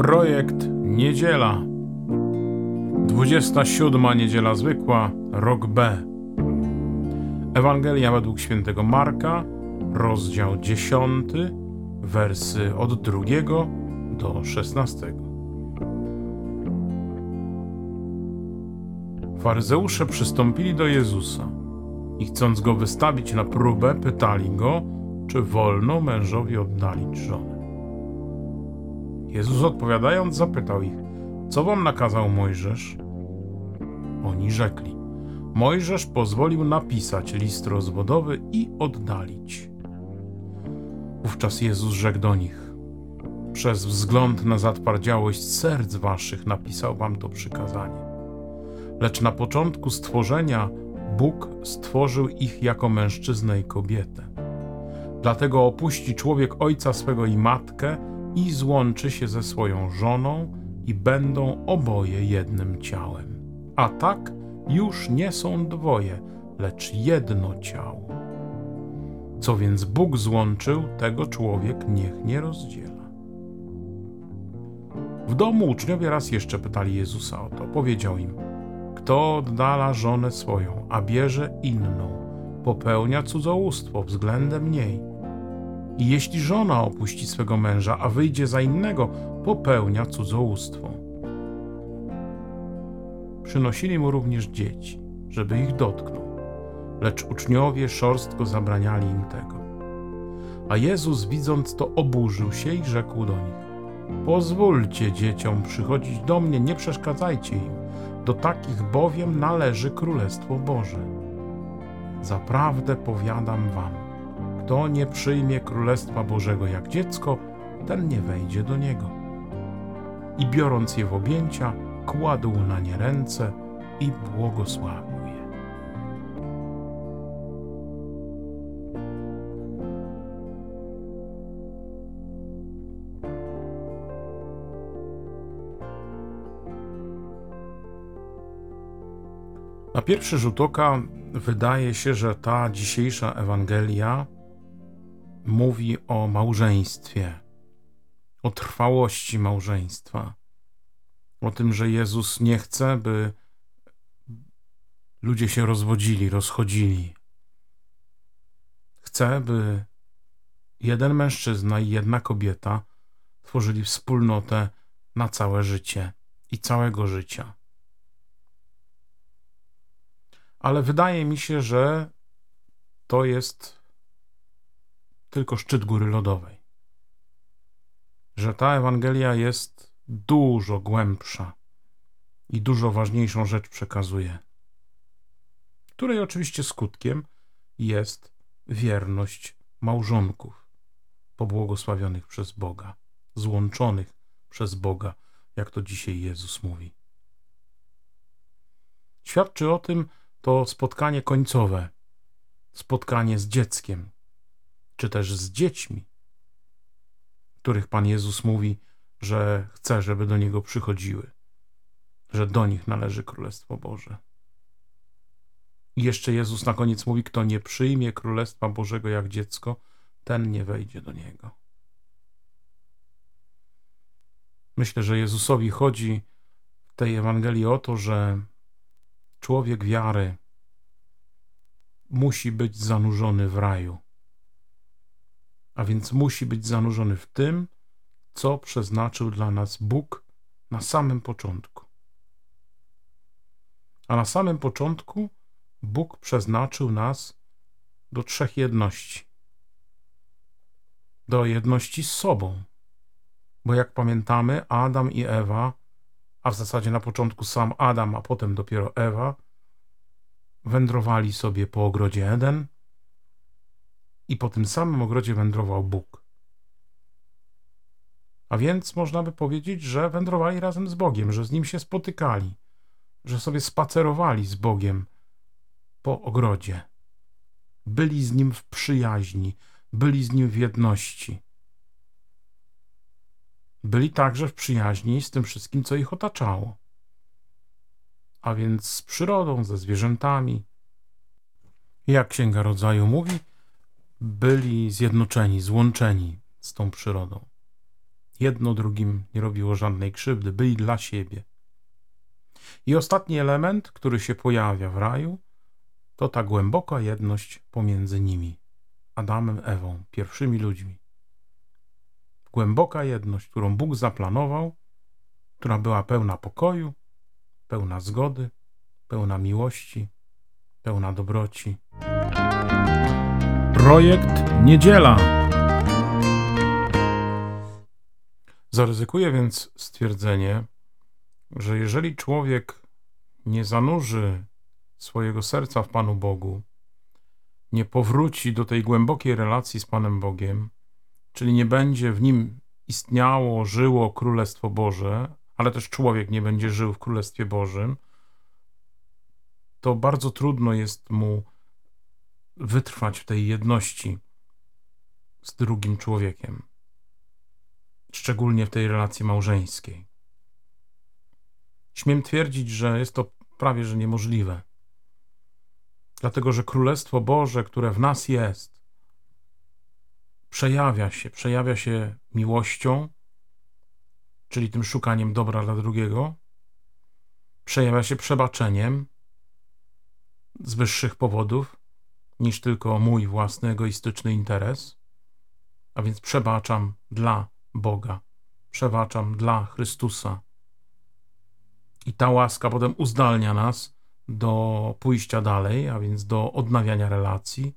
Projekt Niedziela. 27 Niedziela Zwykła, rok B. Ewangelia według świętego Marka, rozdział 10, wersy od 2 do 16. Faryzeusze przystąpili do Jezusa i chcąc go wystawić na próbę, pytali go, czy wolno mężowi oddalić żonę. Jezus odpowiadając zapytał ich, co wam nakazał Mojżesz? Oni rzekli, Mojżesz pozwolił napisać list rozwodowy i oddalić. Wówczas Jezus rzekł do nich, przez wzgląd na zatwardziałość serc waszych napisał wam to przykazanie. Lecz na początku stworzenia Bóg stworzył ich jako mężczyznę i kobietę. Dlatego opuści człowiek ojca swego i matkę i złączy się ze swoją żoną i będą oboje jednym ciałem. A tak już nie są dwoje, lecz jedno ciało. Co więc Bóg złączył, tego człowiek niech nie rozdziela. W domu uczniowie raz jeszcze pytali Jezusa o to. Powiedział im: Kto oddala żonę swoją, a bierze inną, popełnia cudzołóstwo względem niej i jeśli żona opuści swego męża, a wyjdzie za innego, popełnia cudzołóstwo. Przynosili mu również dzieci, żeby ich dotknął, lecz uczniowie szorstko zabraniali im tego. A Jezus, widząc to, oburzył się i rzekł do nich: Pozwólcie dzieciom przychodzić do mnie, nie przeszkadzajcie im, do takich bowiem należy Królestwo Boże. Zaprawdę powiadam wam, kto nie przyjmie Królestwa Bożego jak dziecko, ten nie wejdzie do niego. I biorąc je w objęcia, kładł na nie ręce i błogosławił. Na pierwszy rzut oka wydaje się, że ta dzisiejsza Ewangelia mówi o małżeństwie, o trwałości małżeństwa, o tym, że Jezus nie chce, by ludzie się rozwodzili, rozchodzili. Chce, by jeden mężczyzna i jedna kobieta tworzyli wspólnotę na całe życie i całego życia. Ale wydaje mi się, że to jest tylko szczyt góry lodowej. Że ta Ewangelia jest dużo głębsza i dużo ważniejszą rzecz przekazuje, której oczywiście skutkiem jest wierność małżonków pobłogosławionych przez Boga, złączonych przez Boga, jak to dzisiaj Jezus mówi. Świadczy o tym to spotkanie końcowe, spotkanie z dzieckiem, czy też z dziećmi, których Pan Jezus mówi, że chce, żeby do Niego przychodziły, że do nich należy Królestwo Boże. I jeszcze Jezus na koniec mówi: Kto nie przyjmie Królestwa Bożego jak dziecko, ten nie wejdzie do Niego. Myślę, że Jezusowi chodzi w tej Ewangelii o to, że człowiek wiary musi być zanurzony w raju a więc musi być zanurzony w tym, co przeznaczył dla nas Bóg na samym początku. A na samym początku Bóg przeznaczył nas do trzech jedności. Do jedności z sobą. Bo jak pamiętamy, Adam i Ewa, a w zasadzie na początku sam Adam, a potem dopiero Ewa, wędrowali sobie po ogrodzie Eden i po tym samym ogrodzie wędrował Bóg. A więc można by powiedzieć, że wędrowali razem z Bogiem, że z Nim się spotykali, że sobie spacerowali z Bogiem po ogrodzie. Byli z Nim w przyjaźni, byli z Nim w jedności. Byli także w przyjaźni z tym wszystkim, co ich otaczało. A więc z przyrodą, ze zwierzętami. Jak Księga Rodzaju mówi, byli zjednoczeni, złączeni z tą przyrodą. jedno drugim nie robiło żadnej krzywdy, byli dla siebie. I ostatni element, który się pojawia w raju, to ta głęboka jedność pomiędzy nimi, Adamem, Ewą, pierwszymi ludźmi. Głęboka jedność, którą Bóg zaplanował, która była pełna pokoju, pełna zgody, pełna miłości, pełna dobroci. Projekt Niedziela. Zaryzykuję więc stwierdzenie, że jeżeli człowiek nie zanurzy swojego serca w Panu Bogu, nie powróci do tej głębokiej relacji z Panem Bogiem, czyli nie będzie w nim istniało, żyło Królestwo Boże, ale też człowiek nie będzie żył w Królestwie Bożym, to bardzo trudno jest mu wytrwać w tej jedności z drugim człowiekiem, szczególnie w tej relacji małżeńskiej. Śmiem twierdzić, że jest to prawie że niemożliwe. Dlatego, że Królestwo Boże, które w nas jest, przejawia się, przejawia się miłością, czyli tym szukaniem dobra dla drugiego, przejawia się przebaczeniem z wyższych powodów niż tylko mój własny egoistyczny interes, a więc przebaczam dla Boga, przebaczam dla Chrystusa. I ta łaska potem uzdalnia nas do pójścia dalej, a więc do odnawiania relacji,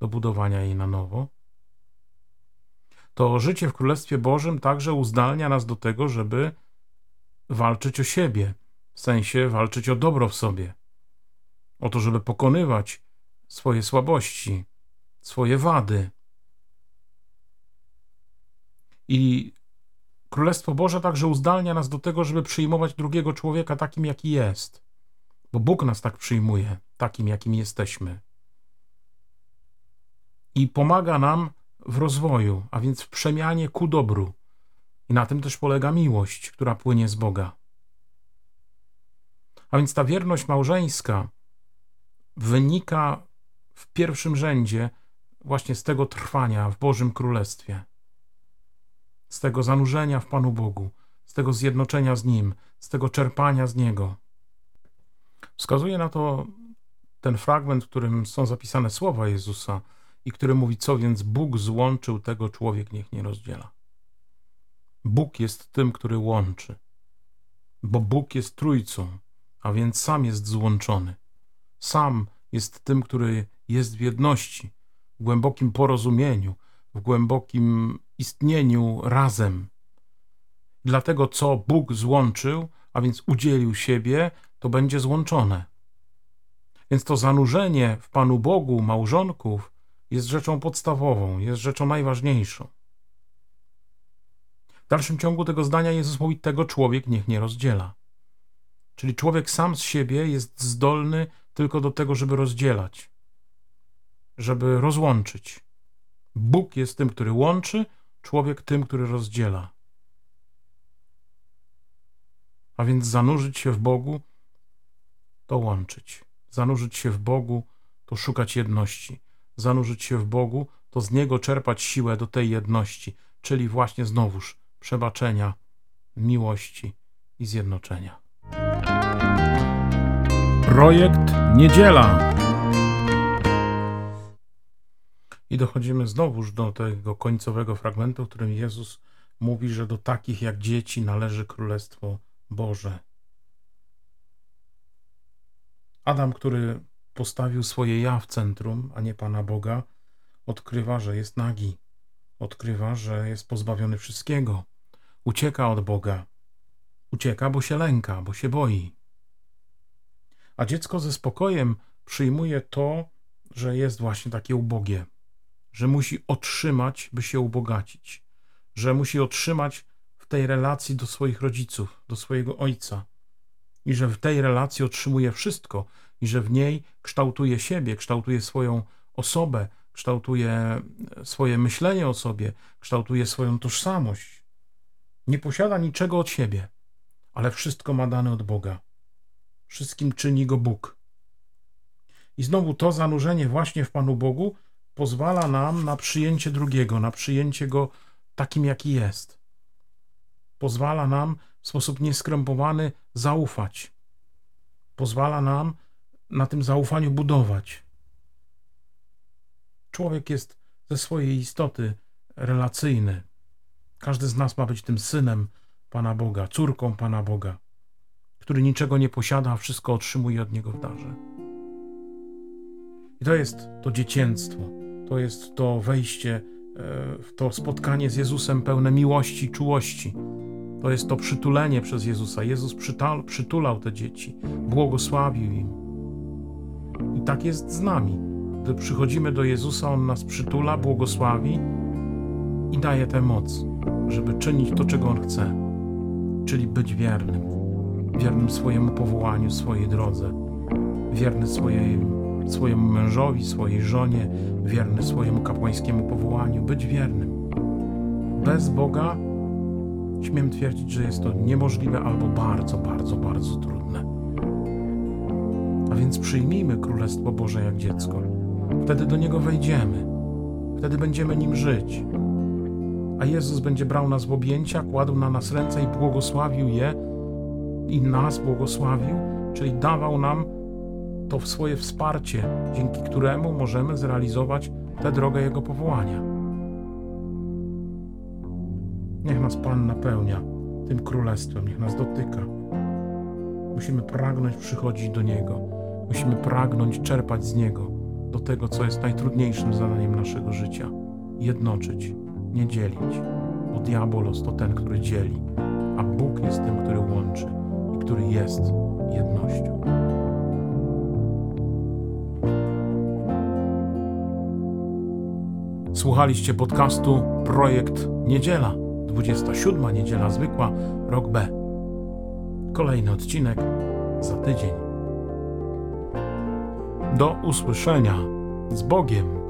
do budowania jej na nowo. To życie w Królestwie Bożym także uzdalnia nas do tego, żeby walczyć o siebie, w sensie walczyć o dobro w sobie, o to, żeby pokonywać swoje słabości, swoje wady. I Królestwo Boże także uzdalnia nas do tego, żeby przyjmować drugiego człowieka takim, jaki jest bo Bóg nas tak przyjmuje, takim jakim jesteśmy. I pomaga nam w rozwoju, a więc w przemianie ku dobru. I na tym też polega miłość, która płynie z Boga. A więc ta wierność małżeńska wynika w pierwszym rzędzie właśnie z tego trwania w Bożym Królestwie, z tego zanurzenia w Panu Bogu, z tego zjednoczenia z Nim, z tego czerpania z Niego. Wskazuje na to ten fragment, w którym są zapisane słowa Jezusa i który mówi, co więc Bóg złączył, tego człowiek niech nie rozdziela. Bóg jest tym, który łączy, bo Bóg jest trójcą, a więc sam jest złączony. Sam jest tym, który jest w jedności, w głębokim porozumieniu, w głębokim istnieniu razem. Dlatego, co Bóg złączył, a więc udzielił siebie, to będzie złączone. Więc to zanurzenie w Panu Bogu małżonków jest rzeczą podstawową, jest rzeczą najważniejszą. W dalszym ciągu tego zdania Jezus mówi, tego człowiek niech nie rozdziela. Czyli człowiek sam z siebie jest zdolny tylko do tego, żeby rozdzielać, żeby rozłączyć. Bóg jest tym, który łączy, człowiek tym, który rozdziela. A więc zanurzyć się w Bogu to łączyć. Zanurzyć się w Bogu to szukać jedności. Zanurzyć się w Bogu to z Niego czerpać siłę do tej jedności, czyli właśnie znowuż przebaczenia, miłości i zjednoczenia. Projekt Niedziela. I dochodzimy znowuż do tego końcowego fragmentu, w którym Jezus mówi, że do takich jak dzieci należy Królestwo Boże. Adam, który postawił swoje ja w centrum, a nie Pana Boga, odkrywa, że jest nagi. Odkrywa, że jest pozbawiony wszystkiego. Ucieka od Boga. Ucieka, bo się lęka, bo się boi. A dziecko ze spokojem przyjmuje to, że jest właśnie takie ubogie, że musi otrzymać, by się ubogacić, że musi otrzymać w tej relacji do swoich rodziców, do swojego ojca, i że w tej relacji otrzymuje wszystko i że w niej kształtuje siebie, kształtuje swoją osobę, kształtuje swoje myślenie o sobie, kształtuje swoją tożsamość. Nie posiada niczego od siebie, ale wszystko ma dane od Boga. Wszystkim czyni go Bóg. I znowu to zanurzenie właśnie w Panu Bogu pozwala nam na przyjęcie drugiego, na przyjęcie go takim, jaki jest. pozwala nam w sposób nieskrępowany zaufać. Pozwala nam na tym zaufaniu budować. Człowiek jest ze swojej istoty relacyjny. Każdy z nas ma być tym synem Pana Boga, córką Pana Boga, który niczego nie posiada, a wszystko otrzymuje od Niego w darze. I to jest to dziecięctwo, to jest to wejście e, w to spotkanie z Jezusem pełne miłości, czułości. To jest to przytulenie przez Jezusa. Jezus przytal, przytulał te dzieci, błogosławił im. I tak jest z nami. Gdy przychodzimy do Jezusa, On nas przytula, błogosławi i daje tę moc, żeby czynić to, czego On chce, czyli być wiernym, wiernym swojemu powołaniu, swojej drodze, wierny swojej, swojemu mężowi, swojej żonie, wierny swojemu kapłańskiemu powołaniu, być wiernym. Bez Boga śmiem twierdzić, że jest to niemożliwe albo bardzo, bardzo, bardzo trudne. A więc przyjmijmy Królestwo Boże jak dziecko. Wtedy do niego wejdziemy. Wtedy będziemy nim żyć. A Jezus będzie brał nas w objęcia, kładł na nas ręce i błogosławił je i nas błogosławił, czyli dawał nam to swoje wsparcie, dzięki któremu możemy zrealizować tę drogę Jego powołania. Niech nas Pan napełnia tym królestwem, niech nas dotyka. Musimy pragnąć przychodzić do Niego, musimy pragnąć czerpać z Niego do tego, co jest najtrudniejszym zadaniem naszego życia jednoczyć, nie dzielić, bo diabolos to ten, który dzieli, a Bóg jest tym, który łączy i który jest jednością. Słuchaliście podcastu Projekt Niedziela, 27 niedziela zwykła, rok B. Kolejny odcinek za tydzień. Do usłyszenia z Bogiem.